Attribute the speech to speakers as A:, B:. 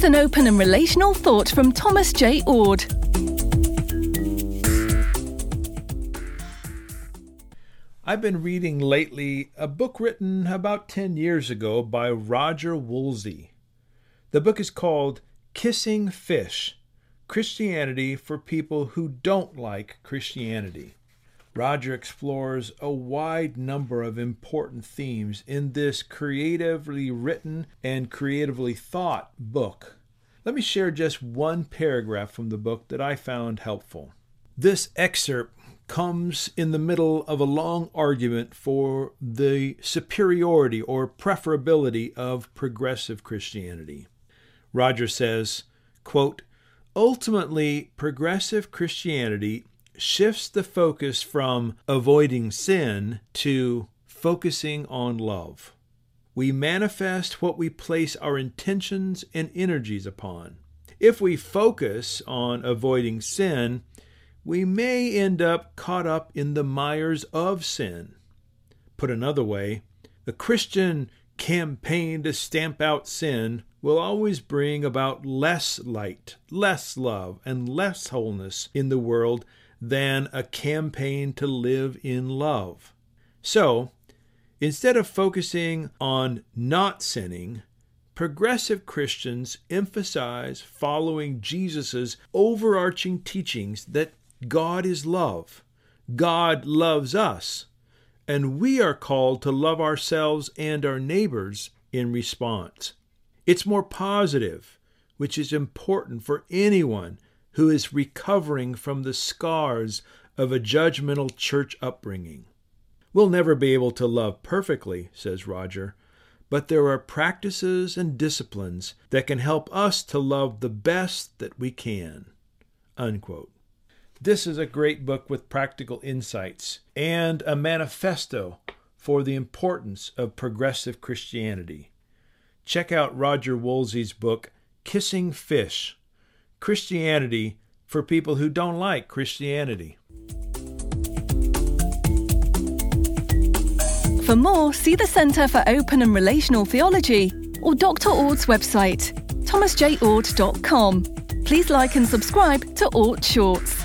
A: Here's an open and relational thought from Thomas J. Oord.
B: I've been reading lately a book written about 10 years ago by Roger Wolsey. The book is called Kissing Fish Christianity for People Who Don't Like Christianity. Roger explores a wide number of important themes in this creatively written and creatively thought book. Let me share just one paragraph from the book that I found helpful. This excerpt comes in the middle of a long argument for the superiority or preferability of progressive Christianity. Roger says, quote, Ultimately, progressive Christianity shifts the focus from avoiding sin to focusing on love. We manifest what we place our intentions and energies upon. If we focus on avoiding sin, we may end up caught up in the mires of sin. Put another way, a Christian campaign to stamp out sin will always bring about less light, less love, and less wholeness in the world than a campaign to live in love. So, instead of focusing on not sinning, progressive Christians emphasize following Jesus' overarching teachings that God is love, God loves us, and we are called to love ourselves and our neighbors in response. It's more positive, which is important for anyone who is recovering from the scars of a judgmental church upbringing. We'll never be able to love perfectly, says Roger, but there are practices and disciplines that can help us to love the best that we can. Unquote. This is a great book with practical insights and a manifesto for the importance of progressive Christianity. Check out Roger Wolsey's book, Kissing Fish Christianity for people who don't like Christianity.
A: For more, see the Centre for Open and Relational Theology or Dr. Oord's website, thomasjoord.com. Please like and subscribe to Oord Shorts.